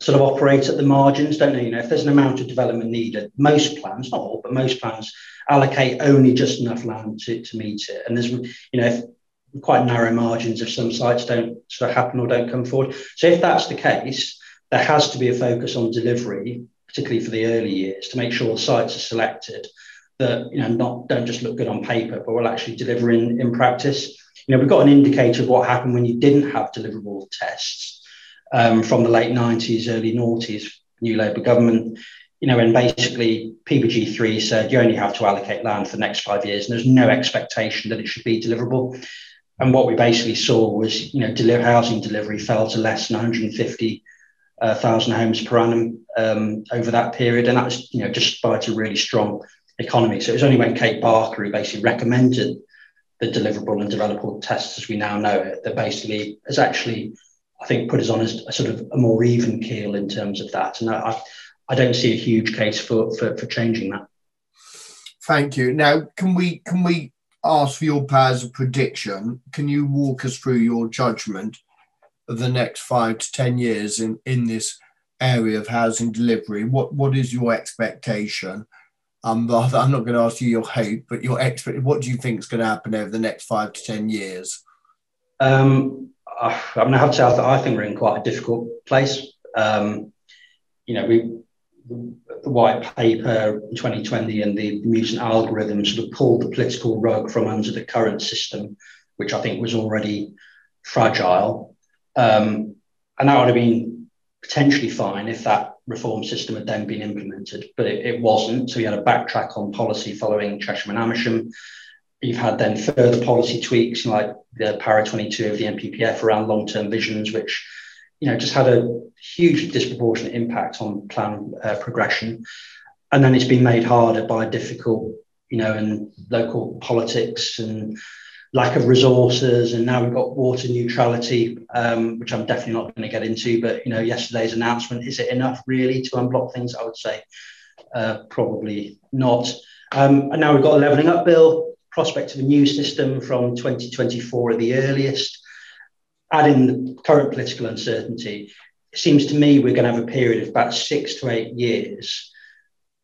sort of operate at the margins, don't they? You know, if there's an amount of development needed, most plans, not all, but most plans allocate only just enough land to, to meet it. And there's, you know, quite narrow margins if some sites don't sort of happen or don't come forward. So if that's the case, there has to be a focus on delivery, particularly for the early years, to make sure the sites are selected that you know not don't just look good on paper, but will actually deliver in, in practice. You know, we've got an indicator of what happened when you didn't have deliverable tests um, from the late 90s, early noughties, new Labour government you know, and basically PPG3 said you only have to allocate land for the next five years, and there's no expectation that it should be deliverable. And what we basically saw was, you know, housing delivery fell to less than 150,000 uh, homes per annum um, over that period, and that's you know despite a really strong economy. So it was only when Kate Barker who basically recommended the deliverable and developable tests as we now know it that basically has actually, I think, put us on a, a sort of a more even keel in terms of that. And I, I don't see a huge case for, for, for changing that. Thank you. Now, can we can we ask for your powers of prediction? Can you walk us through your judgment of the next five to ten years in in this area of housing delivery? What what is your expectation? Um, I'm not going to ask you your hope, but your expert. What do you think is going to happen over the next five to ten years? Um, I, I mean, I have to say, I think we're in quite a difficult place. Um, you know, we the white paper in 2020 and the mutant algorithm sort of pulled the political rug from under the current system, which I think was already fragile. Um, and that would have been potentially fine if that reform system had then been implemented, but it, it wasn't. So we had a backtrack on policy following Chesham and Amersham. You've had then further policy tweaks like the Para 22 of the NPPF around long term visions, which you know, just had a huge disproportionate impact on plan uh, progression. And then it's been made harder by difficult, you know, and local politics and lack of resources. And now we've got water neutrality, um, which I'm definitely not going to get into. But, you know, yesterday's announcement, is it enough really to unblock things? I would say uh, probably not. Um, and now we've got a levelling up bill, prospect of a new system from 2024 at the earliest adding the current political uncertainty, it seems to me we're going to have a period of about six to eight years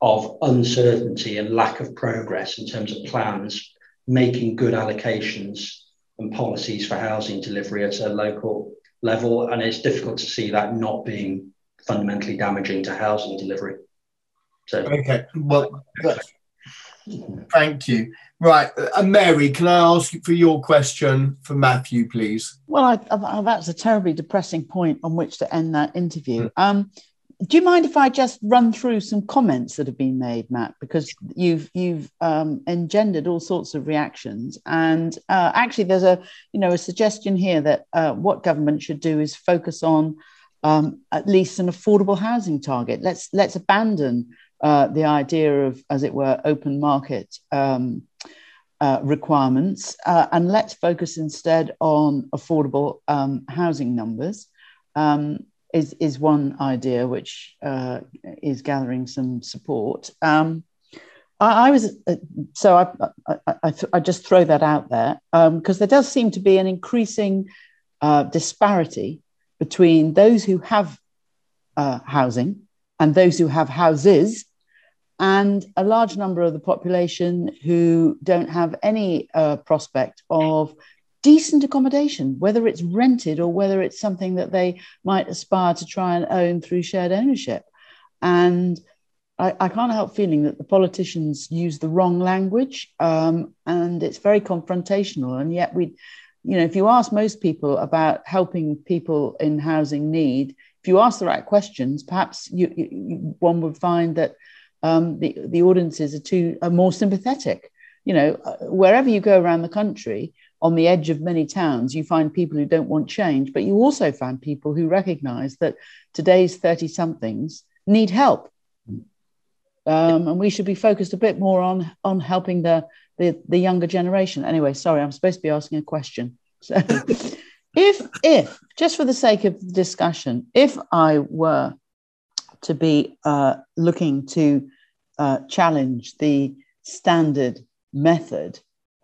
of uncertainty and lack of progress in terms of plans, making good allocations and policies for housing delivery at a local level. And it's difficult to see that not being fundamentally damaging to housing delivery. So, okay, well, thank you. Right, uh, Mary, can I ask you for your question for Matthew, please? Well, I, I, that's a terribly depressing point on which to end that interview. Mm. Um, do you mind if I just run through some comments that have been made, Matt? Because you've you've um, engendered all sorts of reactions, and uh, actually, there's a you know a suggestion here that uh, what government should do is focus on um, at least an affordable housing target. Let's let's abandon uh, the idea of, as it were, open market um, uh, requirements, uh, and let's focus instead on affordable um, housing numbers. Um, is is one idea which uh, is gathering some support. Um, I, I, was uh, so I I, I, I, just throw that out there because um, there does seem to be an increasing disparity between those who have housing and those who have houses and a large number of the population who don't have any uh, prospect of decent accommodation, whether it's rented or whether it's something that they might aspire to try and own through shared ownership. And I, I can't help feeling that the politicians use the wrong language um, and it's very confrontational. And yet, we, you know, if you ask most people about helping people in housing need, if you ask the right questions, perhaps you, you, one would find that um, the, the audiences are too are more sympathetic. You know, uh, wherever you go around the country, on the edge of many towns, you find people who don't want change, but you also find people who recognize that today's 30 somethings need help. Um, and we should be focused a bit more on, on helping the, the, the younger generation. Anyway, sorry, I'm supposed to be asking a question. So, if, if, just for the sake of discussion, if I were to be uh, looking to uh, challenge the standard method,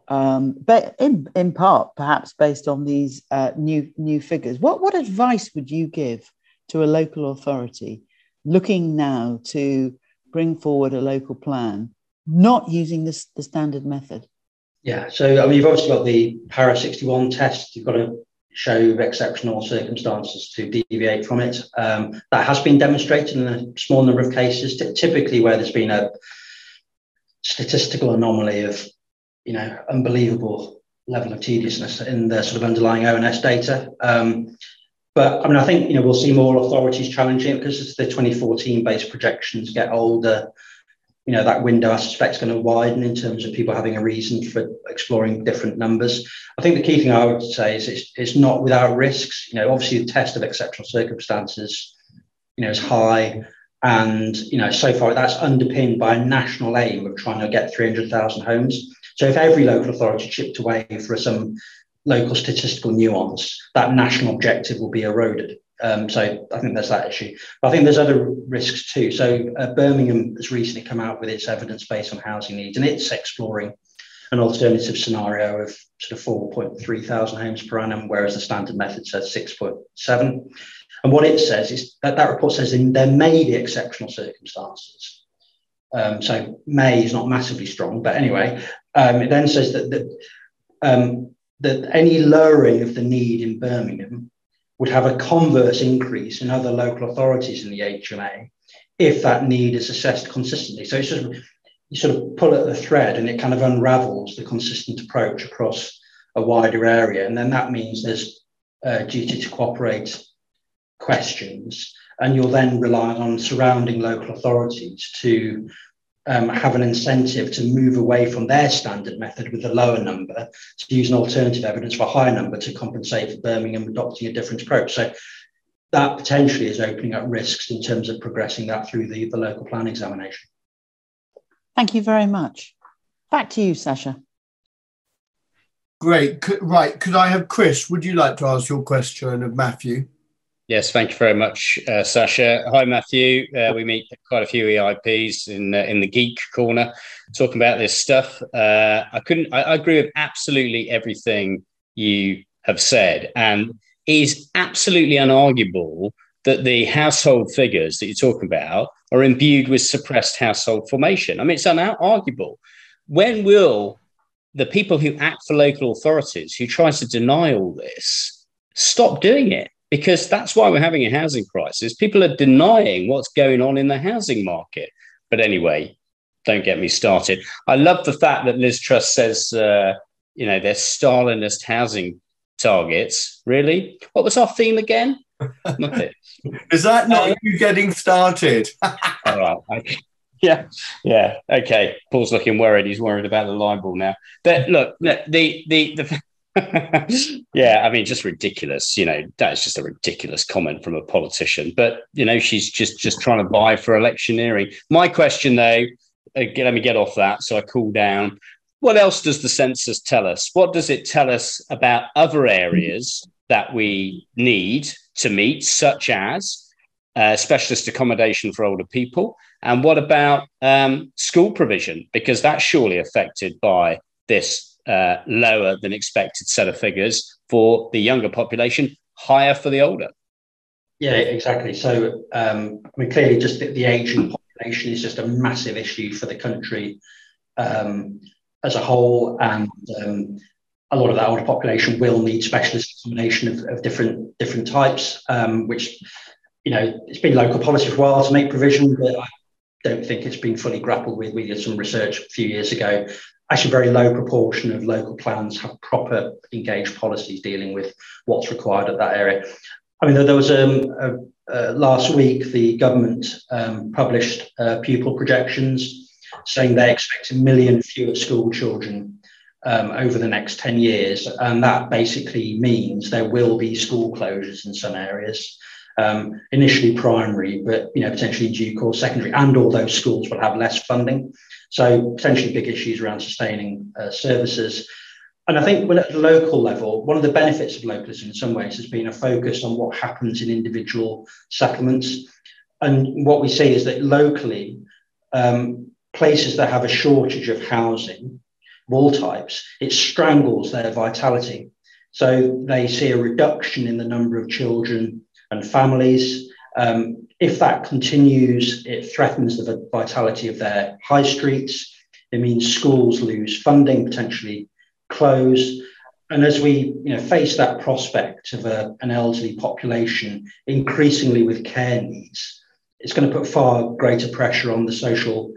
um, but in, in part, perhaps based on these uh, new new figures. What what advice would you give to a local authority looking now to bring forward a local plan, not using this the standard method? Yeah, so I mean, you've obviously got the Para 61 test. You've got to show exceptional circumstances to deviate from it. Um, that has been demonstrated in a small number of cases, t- typically where there's been a statistical anomaly of, you know, unbelievable level of tediousness in the sort of underlying ONS data. Um, but I mean, I think you know we'll see more authorities challenging it because as the 2014 based projections get older, you know that window I suspect is going to widen in terms of people having a reason for exploring different numbers. I think the key thing I would say is it's, it's not without risks. You know, obviously the test of exceptional circumstances, you know, is high. And you know, so far that's underpinned by a national aim of trying to get 300,000 homes. So if every local authority chipped away for some local statistical nuance, that national objective will be eroded. Um, so I think there's that issue. But I think there's other risks too. So uh, Birmingham has recently come out with its evidence based on housing needs, and it's exploring an alternative scenario of sort of 4.3 thousand homes per annum, whereas the standard method says 6.7. And what it says is that that report says in, there may be exceptional circumstances. Um, so may is not massively strong, but anyway, um, it then says that that, um, that any lowering of the need in Birmingham would have a converse increase in other local authorities in the HMA if that need is assessed consistently. So it's just you sort of pull at the thread and it kind of unravels the consistent approach across a wider area. And then that means there's a duty to cooperate questions. And you're then relying on surrounding local authorities to um, have an incentive to move away from their standard method with a lower number to use an alternative evidence for a higher number to compensate for Birmingham adopting a different approach. So that potentially is opening up risks in terms of progressing that through the, the local plan examination. Thank you very much. Back to you, Sasha. Great. Right. Could I have Chris? Would you like to ask your question of Matthew? Yes, thank you very much, uh, Sasha. Hi, Matthew. Uh, we meet quite a few EIPs in uh, in the geek corner talking about this stuff. Uh, I couldn't. I, I, agree with absolutely everything you have said, and it is absolutely unarguable that the household figures that you're talking about are imbued with suppressed household formation. I mean, it's unarguable. When will the people who act for local authorities, who try to deny all this, stop doing it? Because that's why we're having a housing crisis. People are denying what's going on in the housing market. But anyway, don't get me started. I love the fact that Liz Truss says, uh, you know, they're Stalinist housing targets. Really? What was our theme again? Is that not uh, you getting started? all right. I, yeah, yeah. Okay. Paul's looking worried. He's worried about the libel now. But look, the the the, yeah, I mean, just ridiculous. You know, that's just a ridiculous comment from a politician. But you know, she's just just trying to buy for electioneering. My question, though, uh, let me get off that so I cool down. What else does the census tell us? What does it tell us about other areas that we need to meet, such as uh, specialist accommodation for older people? And what about um, school provision? Because that's surely affected by this uh, lower than expected set of figures for the younger population, higher for the older. Yeah, exactly. So, um, I mean, clearly, just the, the, aging population is just a massive issue for the country um, as a whole, and um, a lot of that older population will need specialist accommodation of, of different different types, um, which you know it's been local policy for a while to make provision, but I don't think it's been fully grappled with. We did some research a few years ago actually very low proportion of local plans have proper engaged policies dealing with what's required at that area. I mean, there was um, a, uh, last week the government um, published uh, pupil projections saying they expect a million fewer school children um, over the next 10 years. And that basically means there will be school closures in some areas. Um, initially primary, but you know potentially due course secondary, and all those schools will have less funding. So potentially big issues around sustaining uh, services. And I think when at the local level, one of the benefits of localism in some ways has been a focus on what happens in individual settlements. And what we see is that locally, um, places that have a shortage of housing of all types, it strangles their vitality. So they see a reduction in the number of children and families. Um, if that continues, it threatens the vitality of their high streets. It means schools lose funding, potentially close. And as we you know, face that prospect of a, an elderly population increasingly with care needs, it's going to put far greater pressure on the social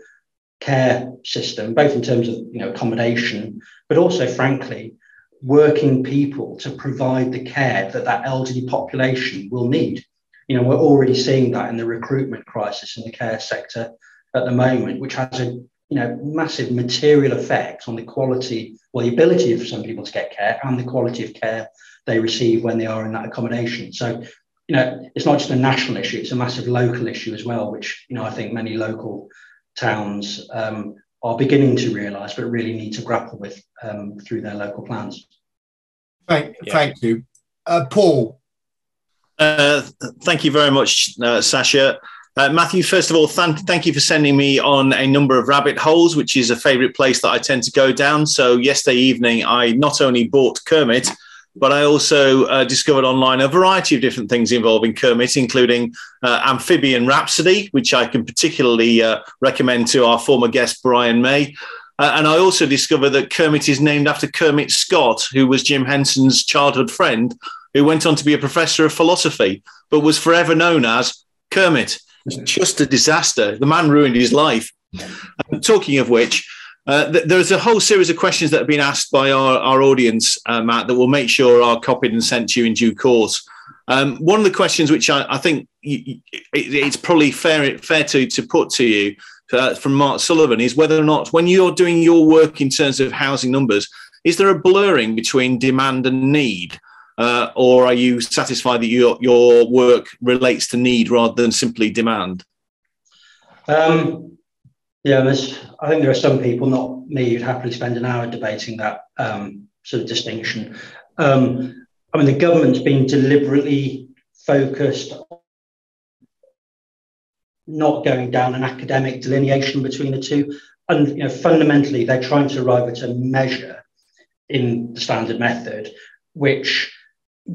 care system, both in terms of you know, accommodation, but also, frankly, working people to provide the care that that elderly population will need. You know, we're already seeing that in the recruitment crisis in the care sector at the moment, which has a you know massive material effect on the quality or the ability of some people to get care and the quality of care they receive when they are in that accommodation. So, you know, it's not just a national issue; it's a massive local issue as well, which you know I think many local towns um, are beginning to realise, but really need to grapple with um, through their local plans. Thank, yeah. thank you, uh, Paul. Uh, thank you very much, uh, Sasha. Uh, Matthew, first of all, th- thank you for sending me on a number of rabbit holes, which is a favourite place that I tend to go down. So, yesterday evening, I not only bought Kermit, but I also uh, discovered online a variety of different things involving Kermit, including uh, Amphibian Rhapsody, which I can particularly uh, recommend to our former guest, Brian May. Uh, and I also discovered that Kermit is named after Kermit Scott, who was Jim Henson's childhood friend, who went on to be a professor of philosophy, but was forever known as Kermit. Just a disaster. The man ruined his life. talking of which, uh, th- there's a whole series of questions that have been asked by our, our audience, uh, Matt, that we'll make sure are copied and sent to you in due course. Um, one of the questions which I, I think it, it's probably fair, fair to, to put to you uh, from Mark Sullivan is whether or not, when you're doing your work in terms of housing numbers, is there a blurring between demand and need? Uh, or are you satisfied that your, your work relates to need rather than simply demand? Um, yeah, there's, I think there are some people, not me, who'd happily spend an hour debating that um, sort of distinction. Um, I mean, the government's been deliberately focused on not going down an academic delineation between the two. And you know, fundamentally, they're trying to arrive at a measure in the standard method, which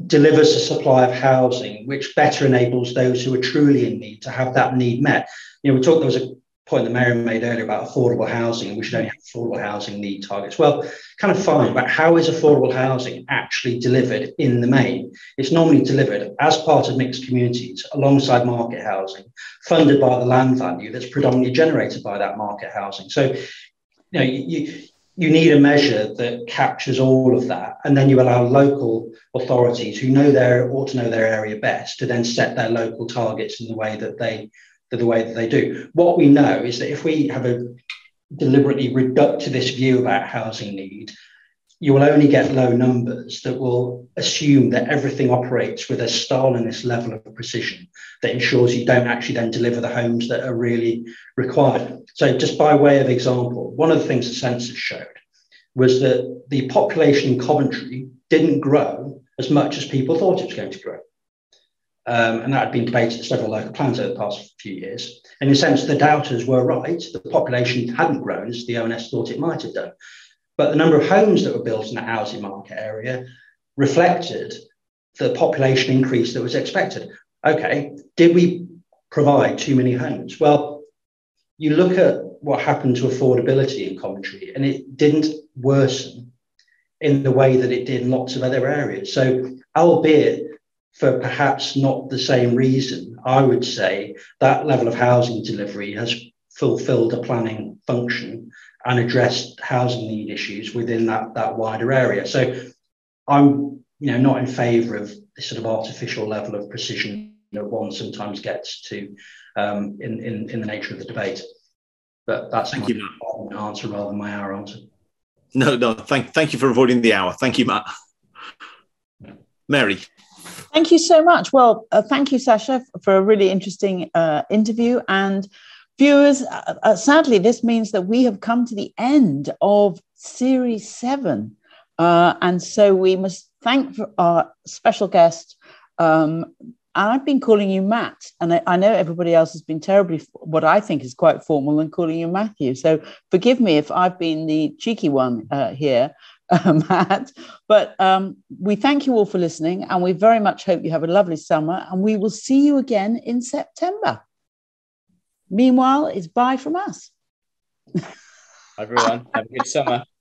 delivers a supply of housing, which better enables those who are truly in need to have that need met. You know, we talked, there was a point that Mary made earlier about affordable housing, and we should only have affordable housing need targets. Well, kind of fine, but how is affordable housing actually delivered in the main? It's normally delivered as part of mixed communities alongside market housing, funded by the land value that's predominantly generated by that market housing. So, you know, you, you need a measure that captures all of that, and then you allow local authorities who know their ought to know their area best to then set their local targets in the way that they the way that they do. What we know is that if we have a deliberately reductivist view about housing need, you will only get low numbers that will assume that everything operates with a Stalinist level of precision that ensures you don't actually then deliver the homes that are really required. So, just by way of example, one of the things the census showed was that the population in Coventry didn't grow as much as people thought it was going to grow. Um, and that had been debated at several local plans over the past few years. And in a sense, the doubters were right. The population hadn't grown as the ONS thought it might have done. But the number of homes that were built in the housing market area reflected the population increase that was expected. Okay, did we provide too many homes? Well, you look at what happened to affordability in Coventry, and it didn't worsen in the way that it did in lots of other areas. So, albeit for perhaps not the same reason, I would say that level of housing delivery has fulfilled a planning function and addressed housing need issues within that, that wider area. So I'm you know not in favour of this sort of artificial level of precision that one sometimes gets to um, in, in, in the nature of the debate. But that's thank my you, answer rather than my hour answer. No, no, thank thank you for avoiding the hour. Thank you, Matt. Mary. Thank you so much. Well, uh, thank you, Sasha, for a really interesting uh, interview. And viewers, uh, uh, sadly, this means that we have come to the end of series seven. Uh, and so we must thank our special guest. Um, and I've been calling you Matt, and I, I, know everybody else has been terribly, what I think is quite formal, and calling you Matthew. So forgive me if I've been the cheeky one uh, here uh, Matt. But um, we thank you all for listening, and we very much hope you have a lovely summer, and we will see you again in September. Meanwhile, it's bye from us. Everyone, have a good summer.